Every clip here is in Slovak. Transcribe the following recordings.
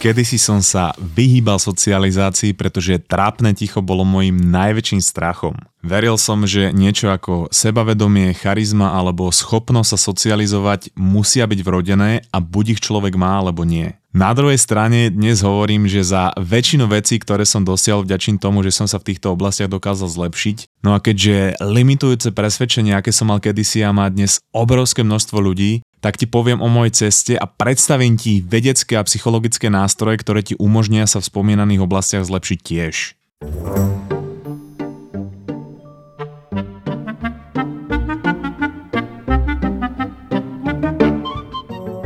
Kedysi som sa vyhýbal socializácii, pretože trápne ticho bolo môjim najväčším strachom. Veril som, že niečo ako sebavedomie, charizma alebo schopnosť sa socializovať musia byť vrodené a buď ich človek má alebo nie. Na druhej strane dnes hovorím, že za väčšinu vecí, ktoré som dosiahol vďačím tomu, že som sa v týchto oblastiach dokázal zlepšiť. No a keďže limitujúce presvedčenie, aké som mal kedysi a má dnes obrovské množstvo ľudí, tak ti poviem o mojej ceste a predstavím ti vedecké a psychologické nástroje, ktoré ti umožnia sa v spomínaných oblastiach zlepšiť tiež.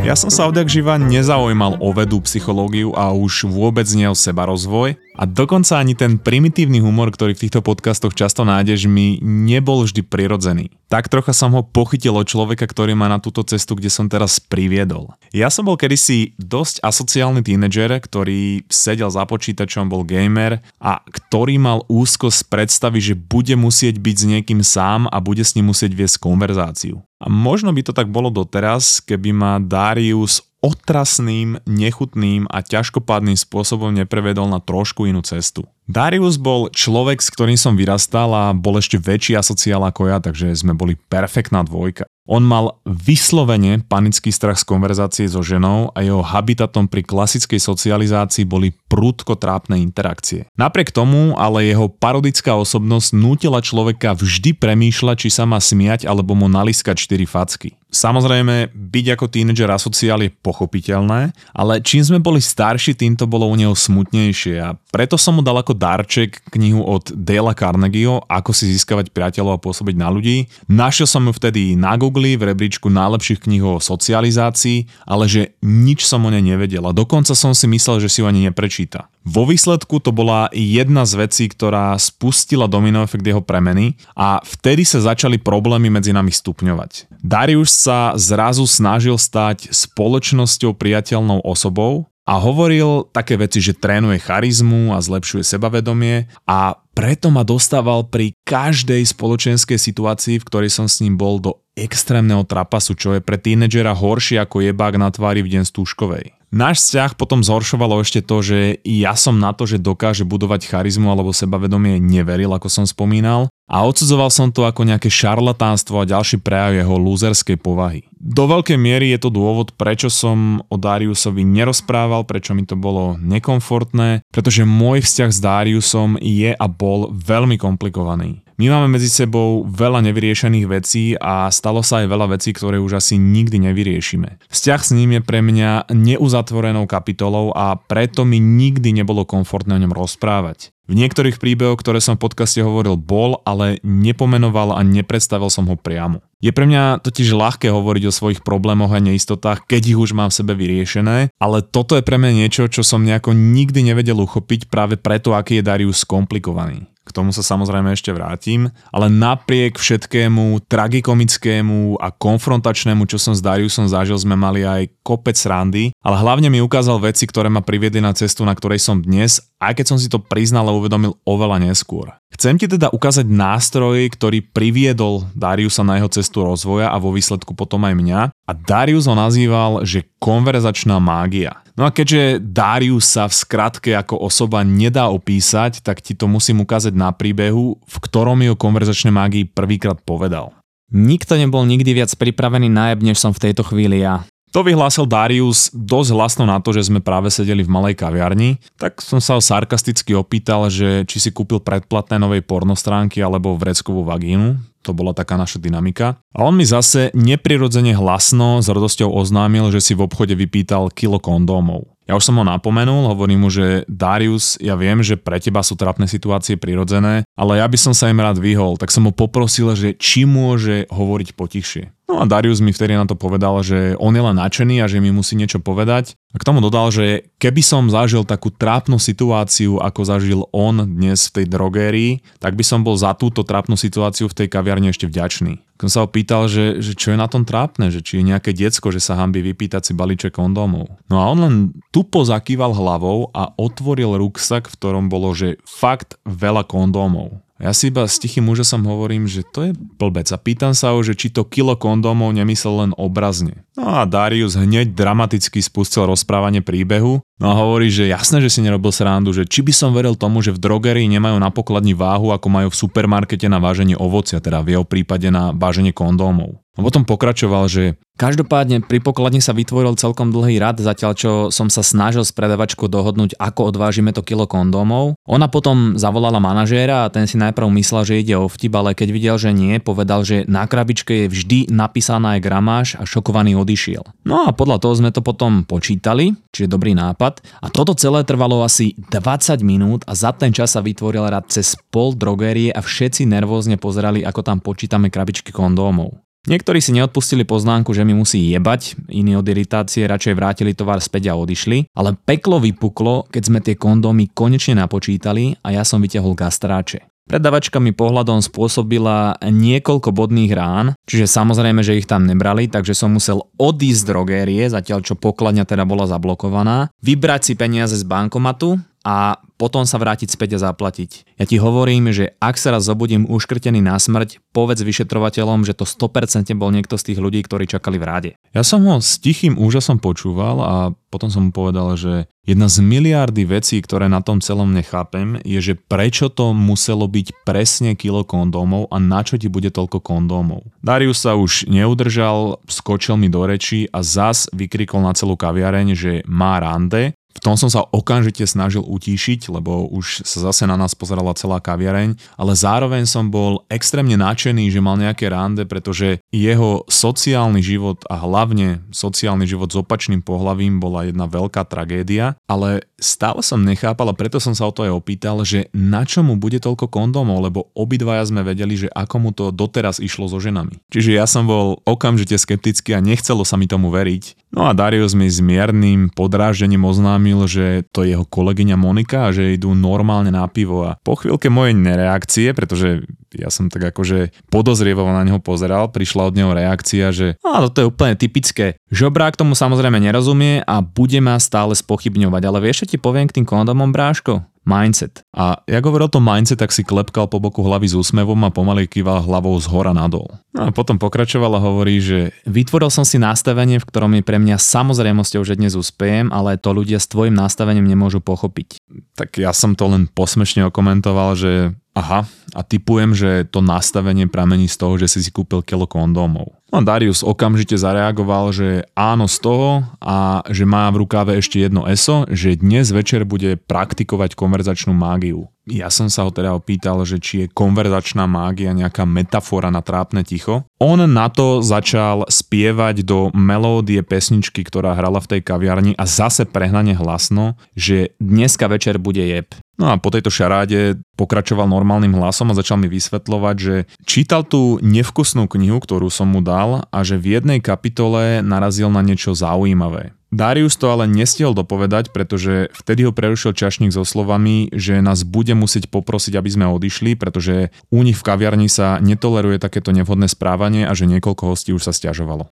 Ja som sa odjak živa nezaujímal o vedu, psychológiu a už vôbec nie o seba rozvoj a dokonca ani ten primitívny humor, ktorý v týchto podcastoch často nájdeš, mi nebol vždy prirodzený. Tak trocha som ho pochytil od človeka, ktorý ma na túto cestu, kde som teraz priviedol. Ja som bol kedysi dosť asociálny tínedžer, ktorý sedel za počítačom, bol gamer a ktorý mal úzko z predstavy, že bude musieť byť s niekým sám a bude s ním musieť viesť konverzáciu. A možno by to tak bolo doteraz, keby ma Darius otrasným, nechutným a ťažkopádnym spôsobom neprevedol na trošku inú cestu. Darius bol človek, s ktorým som vyrastal a bol ešte väčší asociál ako ja, takže sme boli perfektná dvojka. On mal vyslovene panický strach z konverzácie so ženou a jeho habitatom pri klasickej socializácii boli prúdko trápne interakcie. Napriek tomu ale jeho parodická osobnosť nútila človeka vždy premýšľať, či sa má smiať alebo mu naliskať 4 facky. Samozrejme, byť ako tínedžer asociál je pochopiteľné, ale čím sme boli starší, tým to bolo u neho smutnejšie a preto som mu dal ako darček knihu od Dale Carnegieho Ako si získavať priateľov a pôsobiť na ľudí. Našiel som ju vtedy na Google v rebríčku najlepších kníh o socializácii, ale že nič som o nej nevedel a dokonca som si myslel, že si ju ani neprečíta. Vo výsledku to bola jedna z vecí, ktorá spustila domino efekt jeho premeny a vtedy sa začali problémy medzi nami stupňovať. Darius sa zrazu snažil stať spoločnosťou priateľnou osobou a hovoril také veci, že trénuje charizmu a zlepšuje sebavedomie a preto ma dostával pri každej spoločenskej situácii, v ktorej som s ním bol do extrémneho trapasu, čo je pre tínedžera horšie ako jebák na tvári v deň stúškovej. Náš vzťah potom zhoršovalo ešte to, že ja som na to, že dokáže budovať charizmu alebo sebavedomie neveril, ako som spomínal, a odsudzoval som to ako nejaké šarlatánstvo a ďalší prejav jeho lúzerskej povahy. Do veľkej miery je to dôvod, prečo som o Dariusovi nerozprával, prečo mi to bolo nekomfortné, pretože môj vzťah s Dariusom je a bol veľmi komplikovaný. My máme medzi sebou veľa nevyriešených vecí a stalo sa aj veľa vecí, ktoré už asi nikdy nevyriešime. Vzťah s ním je pre mňa neuzatvorenou kapitolou a preto mi nikdy nebolo komfortné o ňom rozprávať. V niektorých príbehoch, ktoré som v podcaste hovoril, bol, ale nepomenoval a nepredstavil som ho priamo. Je pre mňa totiž ľahké hovoriť o svojich problémoch a neistotách, keď ich už mám v sebe vyriešené, ale toto je pre mňa niečo, čo som nejako nikdy nevedel uchopiť práve preto, aký je Darius komplikovaný. K tomu sa samozrejme ešte vrátim, ale napriek všetkému tragikomickému a konfrontačnému, čo som s Dariusom zažil, sme mali aj kopec randy, ale hlavne mi ukázal veci, ktoré ma priviedli na cestu, na ktorej som dnes, aj keď som si to priznal a uvedomil oveľa neskôr. Chcem ti teda ukázať nástroj, ktorý priviedol Dariusa na jeho cestu rozvoja a vo výsledku potom aj mňa. A Darius ho nazýval, že konverzačná mágia. No a keďže Darius sa v skratke ako osoba nedá opísať, tak ti to musím ukázať na príbehu, v ktorom mi o konverzačnej mágii prvýkrát povedal. Nikto nebol nikdy viac pripravený na než som v tejto chvíli ja. To vyhlásil Darius dosť hlasno na to, že sme práve sedeli v malej kaviarni, tak som sa ho sarkasticky opýtal, že či si kúpil predplatné novej pornostránky alebo vreckovú vagínu. To bola taká naša dynamika. A on mi zase neprirodzene hlasno s radosťou oznámil, že si v obchode vypýtal kilo kondómov. Ja už som ho napomenul, hovorím mu, že Darius, ja viem, že pre teba sú trápne situácie prirodzené, ale ja by som sa im rád vyhol, tak som ho poprosil, že či môže hovoriť potichšie. No a Darius mi vtedy na to povedal, že on je len nadšený a že mi musí niečo povedať. A k tomu dodal, že keby som zažil takú trápnu situáciu, ako zažil on dnes v tej drogérii, tak by som bol za túto trápnu situáciu v tej kaviarni ešte vďačný. Som sa ho pýtal, že, že čo je na tom trápne, že či je nejaké diecko, že sa hambi vypýtať si balíček kondómov. No a on len tupo zakýval hlavou a otvoril ruksak, v ktorom bolo, že fakt veľa kondómov. Ja si iba s tichým úžasom hovorím, že to je blbec a pýtam sa ho, že či to kilo kondómov nemyslel len obrazne. No a Darius hneď dramaticky spustil rozprávanie príbehu No a hovorí, že jasné, že si nerobil srandu, že či by som veril tomu, že v drogerii nemajú na pokladni váhu, ako majú v supermarkete na váženie ovocia, teda v jeho prípade na váženie kondómov. A potom pokračoval, že Každopádne pri pokladni sa vytvoril celkom dlhý rad, zatiaľ čo som sa snažil s predavačkou dohodnúť, ako odvážime to kilo kondómov. Ona potom zavolala manažéra a ten si najprv myslel, že ide o vtip, ale keď videl, že nie, povedal, že na krabičke je vždy napísaná aj gramáž a šokovaný odišiel. No a podľa toho sme to potom počítali, čiže dobrý nápad. A toto celé trvalo asi 20 minút a za ten čas sa vytvoril rad cez pol drogérie a všetci nervózne pozerali, ako tam počítame krabičky kondómov. Niektorí si neodpustili poznámku, že mi musí jebať, iní od iritácie radšej vrátili tovar späť a odišli, ale peklo vypuklo, keď sme tie kondómy konečne napočítali a ja som vyťahol gastráče. Predavačka mi pohľadom spôsobila niekoľko bodných rán, čiže samozrejme, že ich tam nebrali, takže som musel odísť z drogérie, zatiaľ čo pokladňa teda bola zablokovaná, vybrať si peniaze z bankomatu a potom sa vrátiť späť a zaplatiť. Ja ti hovorím, že ak sa raz zobudím uškrtený na smrť, povedz vyšetrovateľom, že to 100% bol niekto z tých ľudí, ktorí čakali v ráde. Ja som ho s tichým úžasom počúval a potom som mu povedal, že jedna z miliardy vecí, ktoré na tom celom nechápem, je, že prečo to muselo byť presne kilo kondómov a na čo ti bude toľko kondómov. Darius sa už neudržal, skočil mi do reči a zas vykrikol na celú kaviareň, že má rande v tom som sa okamžite snažil utíšiť, lebo už sa zase na nás pozerala celá kaviareň, ale zároveň som bol extrémne nadšený, že mal nejaké rande, pretože jeho sociálny život a hlavne sociálny život s opačným pohlavím bola jedna veľká tragédia, ale stále som nechápal a preto som sa o to aj opýtal, že na čo mu bude toľko kondómov, lebo obidvaja sme vedeli, že ako mu to doteraz išlo so ženami. Čiže ja som bol okamžite skeptický a nechcelo sa mi tomu veriť. No a Darius mi s miernym podráždením oznámil, oznámil, že to je jeho kolegyňa Monika a že idú normálne na pivo. A po chvíľke mojej nereakcie, pretože ja som tak akože podozrieval na neho pozeral, prišla od neho reakcia, že áno, to je úplne typické. Žobrák tomu samozrejme nerozumie a bude ma stále spochybňovať, ale vieš, čo ti poviem k tým kondomom, bráško? mindset. A jak hovoril to mindset, tak si klepkal po boku hlavy s úsmevom a pomaly kýval hlavou z hora nadol. No a potom pokračoval a hovorí, že vytvoril som si nastavenie, v ktorom je pre mňa samozrejmosťou, že dnes úspejem, ale to ľudia s tvojim nastavením nemôžu pochopiť. Tak ja som to len posmešne okomentoval, že aha, a typujem, že to nastavenie pramení z toho, že si si kúpil kilo kondómov. No Darius okamžite zareagoval, že áno z toho a že má v rukáve ešte jedno ESO, že dnes večer bude praktikovať konverzačnú mágiu. Ja som sa ho teda opýtal, že či je konverzačná mágia nejaká metafora na trápne ticho. On na to začal spievať do melódie pesničky, ktorá hrala v tej kaviarni a zase prehnane hlasno, že dneska večer bude jeb. No a po tejto šaráde pokračoval normálnym hlasom a začal mi vysvetľovať, že čítal tú nevkusnú knihu, ktorú som mu dal a že v jednej kapitole narazil na niečo zaujímavé. Darius to ale nestihol dopovedať, pretože vtedy ho prerušil čašník so slovami, že nás bude musieť poprosiť, aby sme odišli, pretože u nich v kaviarni sa netoleruje takéto nevhodné správanie a že niekoľko hostí už sa stiažovalo.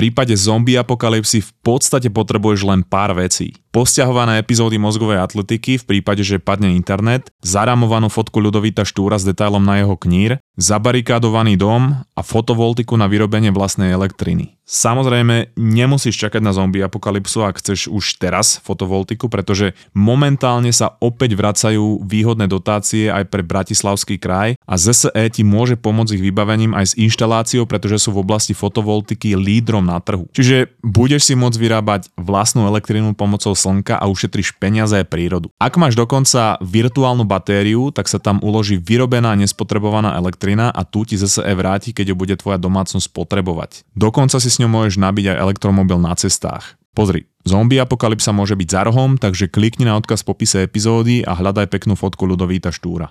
Prípade zombie apokalypsy v podstate potrebuješ len pár vecí posťahované epizódy mozgovej atletiky v prípade, že padne internet, zaramovanú fotku Ľudovita Štúra s detailom na jeho knír, zabarikádovaný dom a fotovoltiku na vyrobenie vlastnej elektriny. Samozrejme, nemusíš čakať na zombie apokalypsu, ak chceš už teraz fotovoltiku, pretože momentálne sa opäť vracajú výhodné dotácie aj pre Bratislavský kraj a ZSE ti môže pomôcť ich vybavením aj s inštaláciou, pretože sú v oblasti fotovoltiky lídrom na trhu. Čiže budeš si môcť vyrábať vlastnú elektrínu pomocou slnka a ušetríš peniaze aj prírodu. Ak máš dokonca virtuálnu batériu, tak sa tam uloží vyrobená nespotrebovaná elektrina a tu ti zase e vráti, keď ju bude tvoja domácnosť potrebovať. Dokonca si s ňou môžeš nabiť aj elektromobil na cestách. Pozri, Zombie apokalypsa môže byť za rohom, takže klikni na odkaz v popise epizódy a hľadaj peknú fotku Ludovíta Štúra.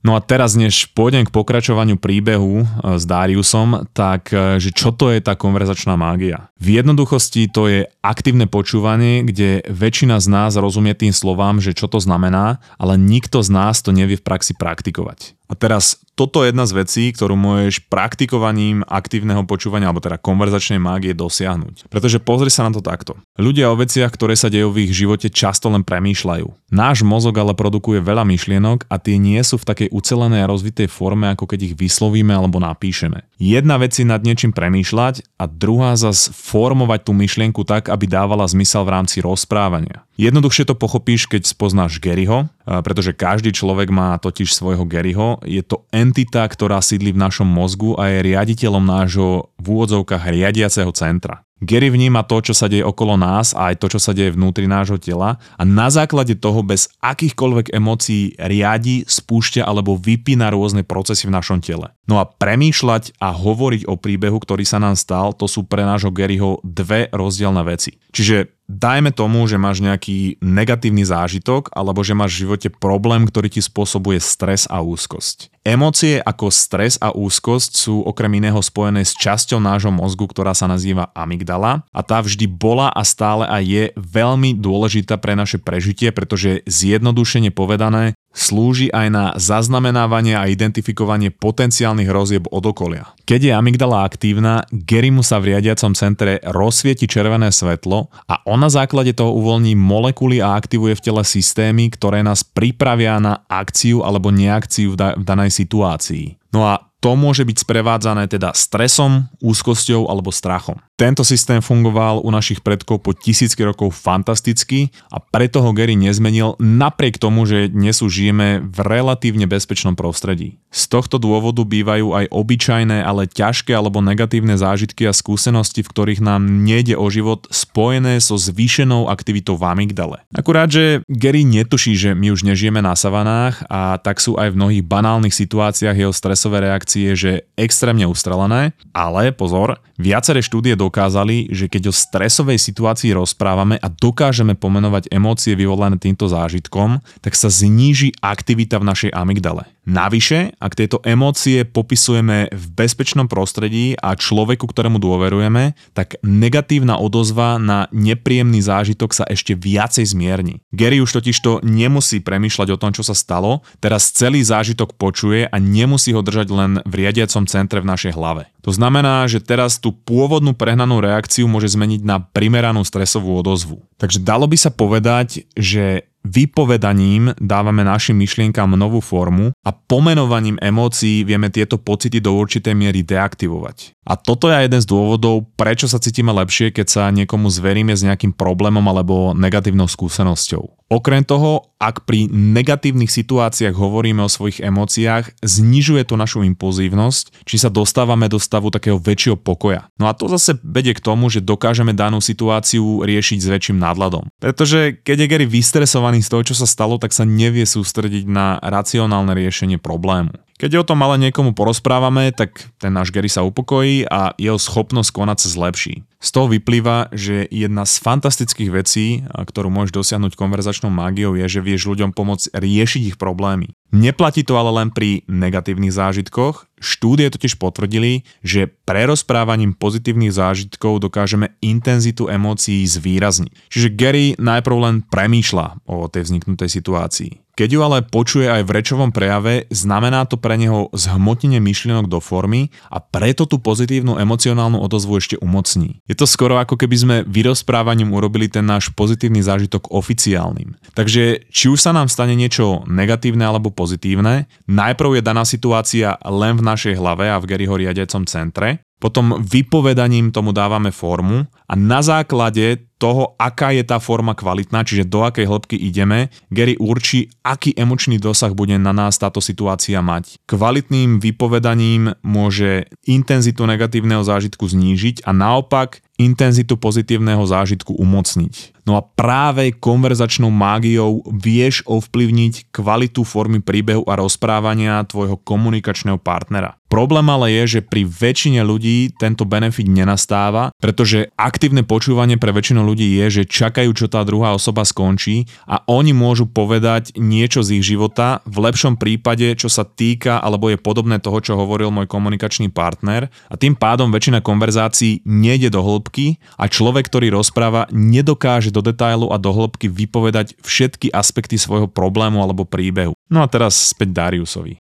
No a teraz, než pôjdem k pokračovaniu príbehu e, s Dariusom, tak e, že čo to je tá konverzačná mágia? V jednoduchosti to je aktívne počúvanie, kde väčšina z nás rozumie tým slovám, že čo to znamená, ale nikto z nás to nevie v praxi praktikovať. A teraz toto je jedna z vecí, ktorú môžeš praktikovaním aktívneho počúvania alebo teda konverzačnej mágie dosiahnuť. Pretože pozri sa na to takto. Ľudia o veciach, ktoré sa dejú v ich živote, často len premýšľajú. Náš mozog ale produkuje veľa myšlienok a tie nie sú v takej ucelenej a rozvitej forme, ako keď ich vyslovíme alebo napíšeme. Jedna vec si nad niečím premýšľať a druhá zas formovať tú myšlienku tak, aby dávala zmysel v rámci rozprávania. Jednoduchšie to pochopíš, keď spoznáš Garyho, pretože každý človek má totiž svojho Garyho. Je to entita, ktorá sídli v našom mozgu a je riaditeľom nášho v úvodzovkách riadiaceho centra. Gary vníma to, čo sa deje okolo nás a aj to, čo sa deje vnútri nášho tela a na základe toho bez akýchkoľvek emócií riadi, spúšťa alebo vypína rôzne procesy v našom tele. No a premýšľať a hovoriť o príbehu, ktorý sa nám stal, to sú pre nášho Garyho dve rozdielne veci. Čiže dajme tomu, že máš nejaký negatívny zážitok alebo že máš v živote problém, ktorý ti spôsobuje stres a úzkosť. Emócie ako stres a úzkosť sú okrem iného spojené s časťou nášho mozgu, ktorá sa nazýva amygdala a tá vždy bola a stále aj je veľmi dôležitá pre naše prežitie, pretože zjednodušene povedané Slúži aj na zaznamenávanie a identifikovanie potenciálnych hrozieb od okolia. Keď je amygdala aktívna, Gerimu sa v riadiacom centre rozsvieti červené svetlo a on na základe toho uvoľní molekuly a aktivuje v tele systémy, ktoré nás pripravia na akciu alebo neakciu v, da- v danej situácii. No a to môže byť sprevádzané teda stresom, úzkosťou alebo strachom. Tento systém fungoval u našich predkov po tisícky rokov fantasticky a preto ho Gary nezmenil napriek tomu, že dnes už žijeme v relatívne bezpečnom prostredí. Z tohto dôvodu bývajú aj obyčajné, ale ťažké alebo negatívne zážitky a skúsenosti, v ktorých nám nejde o život, spojené so zvýšenou aktivitou v amygdale. Akurát, že Gary netuší, že my už nežijeme na savanách a tak sú aj v mnohých banálnych situáciách jeho stresové reakcie, že extrémne ustrelené, ale pozor, viaceré štúdie do dokázali, že keď o stresovej situácii rozprávame a dokážeme pomenovať emócie vyvolané týmto zážitkom, tak sa zníži aktivita v našej amygdale. Navyše, ak tieto emócie popisujeme v bezpečnom prostredí a človeku, ktorému dôverujeme, tak negatívna odozva na nepríjemný zážitok sa ešte viacej zmierni. Gary už totižto nemusí premýšľať o tom, čo sa stalo, teraz celý zážitok počuje a nemusí ho držať len v riadiacom centre v našej hlave. To znamená, že teraz tú pôvodnú prehnanú reakciu môže zmeniť na primeranú stresovú odozvu. Takže dalo by sa povedať, že vypovedaním dávame našim myšlienkám novú formu a pomenovaním emócií vieme tieto pocity do určitej miery deaktivovať. A toto je jeden z dôvodov, prečo sa cítime lepšie, keď sa niekomu zveríme s nejakým problémom alebo negatívnou skúsenosťou. Okrem toho, ak pri negatívnych situáciách hovoríme o svojich emóciách, znižuje to našu impulzívnosť, či sa dostávame do stavu takého väčšieho pokoja. No a to zase vedie k tomu, že dokážeme danú situáciu riešiť s väčším nadladom. Pretože keď je Gary vystresovaný z toho, čo sa stalo, tak sa nevie sústrediť na racionálne riešenie problému. Keď o tom ale niekomu porozprávame, tak ten náš Gary sa upokojí a jeho schopnosť konať sa zlepší. Z toho vyplýva, že jedna z fantastických vecí, ktorú môžeš dosiahnuť konverzačnou mágiou, je, že vieš ľuďom pomôcť riešiť ich problémy. Neplatí to ale len pri negatívnych zážitkoch. Štúdie totiž potvrdili, že prerozprávaním pozitívnych zážitkov dokážeme intenzitu emócií zvýrazniť. Čiže Gary najprv len premýšľa o tej vzniknutej situácii. Keď ju ale počuje aj v rečovom prejave, znamená to pre neho zhmotnenie myšlienok do formy a preto tú pozitívnu emocionálnu odozvu ešte umocní. Je to skoro ako keby sme vyrozprávaním urobili ten náš pozitívny zážitok oficiálnym. Takže či už sa nám stane niečo negatívne alebo pozitívne, najprv je daná situácia len v našej hlave a v Garyho riadiacom centre, potom vypovedaním tomu dávame formu a na základe toho, aká je tá forma kvalitná, čiže do akej hĺbky ideme, Gary určí, aký emočný dosah bude na nás táto situácia mať. Kvalitným vypovedaním môže intenzitu negatívneho zážitku znížiť a naopak intenzitu pozitívneho zážitku umocniť. No a práve konverzačnou mágiou vieš ovplyvniť kvalitu formy príbehu a rozprávania tvojho komunikačného partnera. Problém ale je, že pri väčšine ľudí tento benefit nenastáva, pretože aktívne počúvanie pre väčšinu ľudí je, že čakajú, čo tá druhá osoba skončí a oni môžu povedať niečo z ich života, v lepšom prípade, čo sa týka alebo je podobné toho, čo hovoril môj komunikačný partner a tým pádom väčšina konverzácií nejde do hĺbky a človek, ktorý rozpráva, nedokáže do detailu a do hĺbky vypovedať všetky aspekty svojho problému alebo príbehu. No a teraz späť Dariusovi.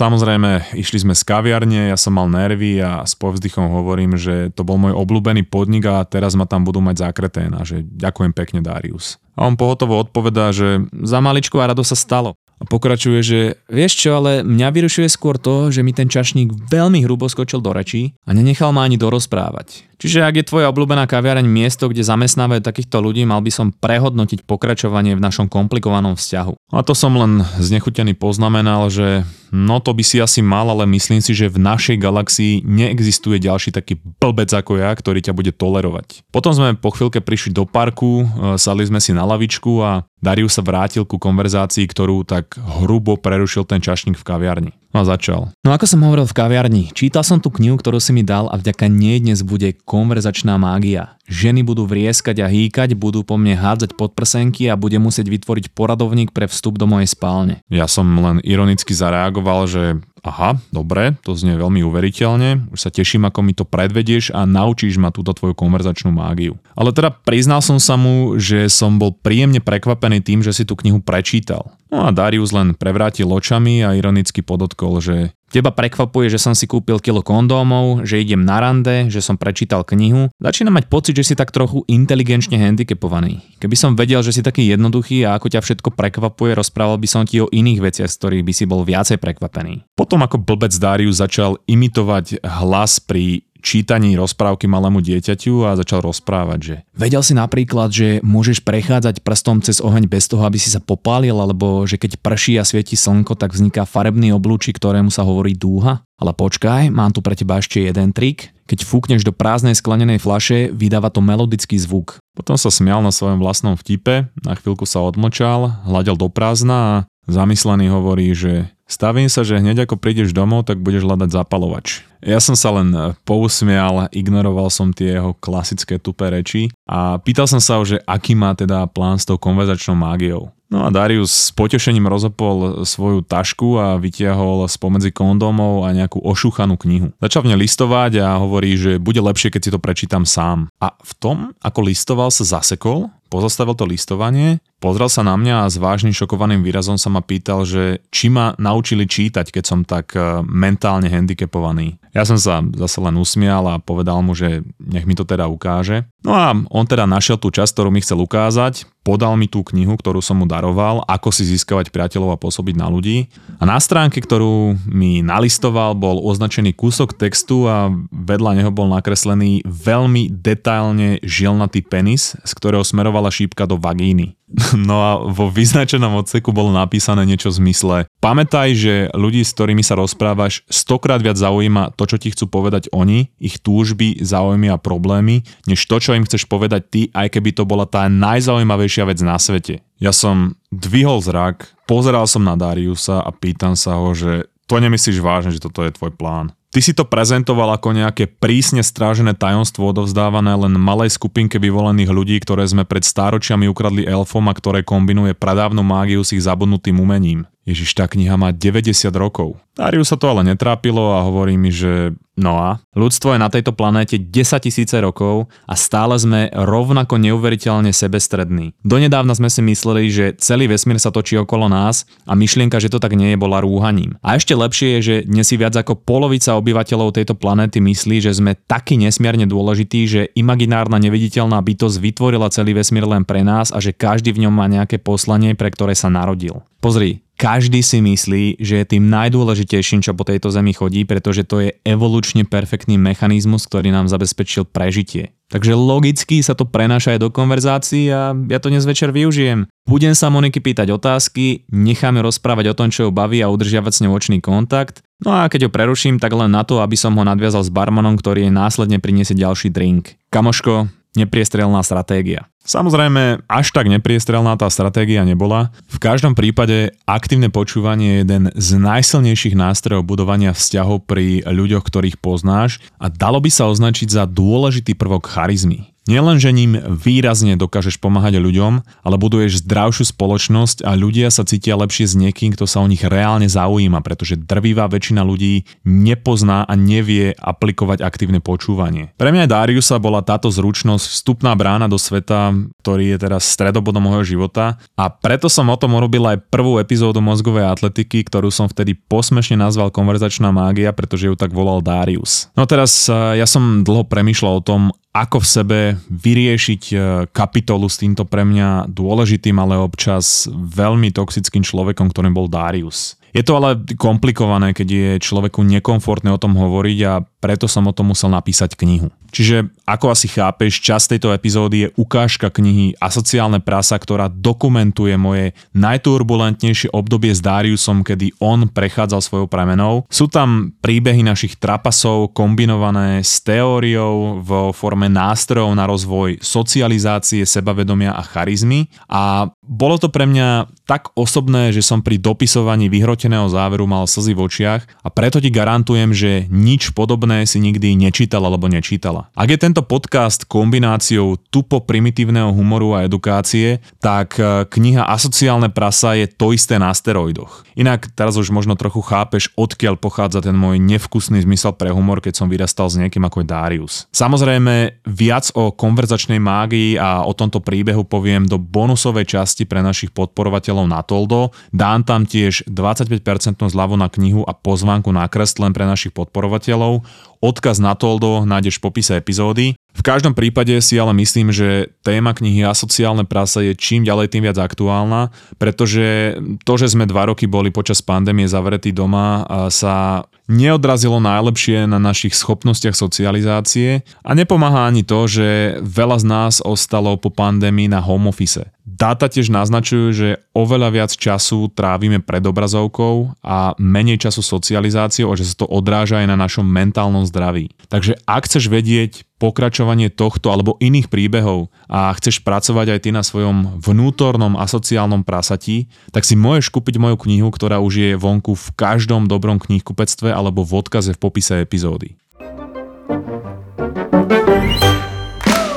Samozrejme, išli sme z kaviarne, ja som mal nervy a s povzdychom hovorím, že to bol môj obľúbený podnik a teraz ma tam budú mať zakreténa, že ďakujem pekne Darius. A on pohotovo odpovedá, že za maličku a rado sa stalo. A pokračuje, že vieš čo, ale mňa vyrušuje skôr to, že mi ten čašník veľmi hrubo skočil do rečí a nenechal ma ani dorozprávať. Čiže ak je tvoja obľúbená kaviareň miesto, kde zamestnávajú takýchto ľudí, mal by som prehodnotiť pokračovanie v našom komplikovanom vzťahu. A to som len znechutený poznamenal, že no to by si asi mal, ale myslím si, že v našej galaxii neexistuje ďalší taký blbec ako ja, ktorý ťa bude tolerovať. Potom sme po chvíľke prišli do parku, e, sadli sme si na lavičku a Darius sa vrátil ku konverzácii, ktorú tak hrubo prerušil ten čašník v kaviarni. A začal. No ako som hovoril v kaviarni, čítal som tú knihu, ktorú si mi dal a vďaka nej dnes bude konverzačná mágia. Ženy budú vrieskať a hýkať, budú po mne hádzať podprsenky a bude musieť vytvoriť poradovník pre vstup do mojej spálne. Ja som len ironicky zareagoval, že aha, dobre, to znie veľmi uveriteľne, už sa teším, ako mi to predvedieš a naučíš ma túto tvoju konverzačnú mágiu. Ale teda priznal som sa mu, že som bol príjemne prekvapený tým, že si tú knihu prečítal. No a Darius len prevrátil očami a ironicky podotkol, že Teba prekvapuje, že som si kúpil kilo kondómov, že idem na rande, že som prečítal knihu. Začínam mať pocit, že si tak trochu inteligenčne handicapovaný. Keby som vedel, že si taký jednoduchý a ako ťa všetko prekvapuje, rozprával by som ti o iných veciach, z ktorých by si bol viacej prekvapený. Potom ako blbec Darius začal imitovať hlas pri čítaní rozprávky malému dieťaťu a začal rozprávať, že... Vedel si napríklad, že môžeš prechádzať prstom cez oheň bez toho, aby si sa popálil, alebo že keď prší a svieti slnko, tak vzniká farebný oblúči, ktorému sa hovorí dúha? Ale počkaj, mám tu pre teba ešte jeden trik. Keď fúkneš do prázdnej sklenenej flaše, vydáva to melodický zvuk. Potom sa smial na svojom vlastnom vtipe, na chvíľku sa odmlčal, hľadel do prázdna a zamyslený hovorí, že Stavím sa, že hneď ako prídeš domov, tak budeš hľadať zapalovač. Ja som sa len e, pousmial, ignoroval som tie jeho klasické tupé reči a pýtal som sa ho, že aký má teda plán s tou konverzačnou mágiou. No a Darius s potešením rozopol svoju tašku a vytiahol spomedzi kondómov a nejakú ošúchanú knihu. Začal v nej listovať a hovorí, že bude lepšie, keď si to prečítam sám. A v tom, ako listoval, sa zasekol, pozastavil to listovanie, pozrel sa na mňa a s vážnym šokovaným výrazom sa ma pýtal, že či ma naučili čítať, keď som tak e, mentálne handicapovaný. Ja som sa zase len usmial a povedal mu, že nech mi to teda ukáže. No a on teda našiel tú časť, ktorú mi chcel ukázať, podal mi tú knihu, ktorú som mu daroval, ako si získavať priateľov a pôsobiť na ľudí. A na stránke, ktorú mi nalistoval, bol označený kúsok textu a vedľa neho bol nakreslený veľmi detailne žilnatý penis, z ktorého smerovala šípka do vagíny. No a vo vyznačenom odseku bolo napísané niečo v zmysle Pamätaj, že ľudí, s ktorými sa rozprávaš, stokrát viac zaujíma to, čo ti chcú povedať oni, ich túžby, záujmy a problémy, než to, čo im chceš povedať ty, aj keby to bola tá najzaujímavejšia vec na svete. Ja som dvihol zrak, pozeral som na Dariusa a pýtam sa ho, že to nemyslíš vážne, že toto je tvoj plán. Ty si to prezentoval ako nejaké prísne strážené tajomstvo odovzdávané len malej skupinke vyvolených ľudí, ktoré sme pred stáročiami ukradli elfom a ktoré kombinuje pradávnu mágiu s ich zabudnutým umením. Ježiš, tá kniha má 90 rokov. Darius sa to ale netrápilo a hovorí mi, že no a ľudstvo je na tejto planéte 10 tisíce rokov a stále sme rovnako neuveriteľne sebestrední. Donedávna sme si mysleli, že celý vesmír sa točí okolo nás a myšlienka, že to tak nie je, bola rúhaním. A ešte lepšie je, že dnes si viac ako polovica obyvateľov tejto planéty myslí, že sme taký nesmierne dôležití, že imaginárna neviditeľná bytosť vytvorila celý vesmír len pre nás a že každý v ňom má nejaké poslanie, pre ktoré sa narodil. Pozri, každý si myslí, že je tým najdôležitejším, čo po tejto zemi chodí, pretože to je evolučne perfektný mechanizmus, ktorý nám zabezpečil prežitie. Takže logicky sa to prenáša aj do konverzácií a ja to dnes večer využijem. Budem sa Moniky pýtať otázky, necháme rozprávať o tom, čo ju baví a udržiavať s ňou očný kontakt. No a keď ho preruším, tak len na to, aby som ho nadviazal s barmanom, ktorý jej následne priniesie ďalší drink. Kamoško, nepriestrelná stratégia. Samozrejme, až tak nepriestrelná tá stratégia nebola. V každom prípade aktívne počúvanie je jeden z najsilnejších nástrojov budovania vzťahov pri ľuďoch, ktorých poznáš a dalo by sa označiť za dôležitý prvok charizmy. Nielen, že ním výrazne dokážeš pomáhať ľuďom, ale buduješ zdravšiu spoločnosť a ľudia sa cítia lepšie s niekým, kto sa o nich reálne zaujíma, pretože drvivá väčšina ľudí nepozná a nevie aplikovať aktívne počúvanie. Pre mňa Dariusa bola táto zručnosť vstupná brána do sveta, ktorý je teraz stredobodom môjho života a preto som o tom urobil aj prvú epizódu mozgovej atletiky, ktorú som vtedy posmešne nazval konverzačná mágia, pretože ju tak volal Darius. No teraz eh, ja som dlho premýšľal o tom, ako v sebe vyriešiť e, kapitolu s týmto pre mňa dôležitým, ale občas veľmi toxickým človekom, ktorým bol Darius. Je to ale komplikované, keď je človeku nekomfortné o tom hovoriť a preto som o tom musel napísať knihu. Čiže ako asi chápeš, čas tejto epizódy je ukážka knihy Asociálne prasa, ktorá dokumentuje moje najturbulentnejšie obdobie s Dariusom, kedy on prechádzal svojou premenou. Sú tam príbehy našich trapasov kombinované s teóriou vo forme nástrojov na rozvoj socializácie, sebavedomia a charizmy a bolo to pre mňa tak osobné, že som pri dopisovaní vyhroteného záveru mal slzy v očiach a preto ti garantujem, že nič podobné si nikdy nečítal alebo nečítala. Ak je tento podcast kombináciou tupo primitívneho humoru a edukácie, tak e, kniha Asociálne prasa je to isté na steroidoch. Inak teraz už možno trochu chápeš, odkiaľ pochádza ten môj nevkusný zmysel pre humor, keď som vyrastal s niekým ako je Darius. Samozrejme, viac o konverzačnej mágii a o tomto príbehu poviem do bonusovej časti pre našich podporovateľov na Toldo. Dám tam tiež 25% zľavu na knihu a pozvánku na kresť len pre našich podporovateľov. Odkaz na Toldo nájdeš v popise epizódy. V každom prípade si ale myslím, že téma knihy a sociálne prasa je čím ďalej tým viac aktuálna, pretože to, že sme dva roky boli počas pandémie zavretí doma, sa neodrazilo najlepšie na našich schopnostiach socializácie a nepomáha ani to, že veľa z nás ostalo po pandémii na home office. Dáta tiež naznačujú, že oveľa viac času trávime pred obrazovkou a menej času socializáciou a že sa to odráža aj na našom mentálnom zdraví. Takže ak chceš vedieť pokračovanie tohto alebo iných príbehov a chceš pracovať aj ty na svojom vnútornom a sociálnom prasatí, tak si môžeš kúpiť moju knihu, ktorá už je vonku v každom dobrom knihkupectve alebo v odkaze v popise epizódy.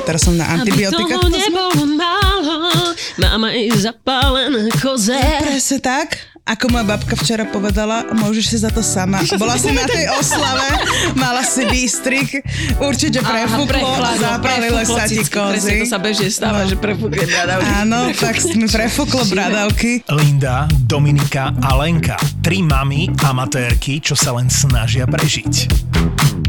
Teraz som na antibiotika. Aby toho nebolo mama je zapálená koze. Presne tak. Ako moja babka včera povedala, môžeš si za to sama. Bola si na tej oslave, mala si výstrik, určite prefúklo, zapálilo sa ti kozy. to sa bežne stáva, no. že prefúkne bradavky. Áno, tak mi prefúklo bradavky. Linda, Dominika a Lenka. Tri mami amatérky, čo sa len snažia prežiť.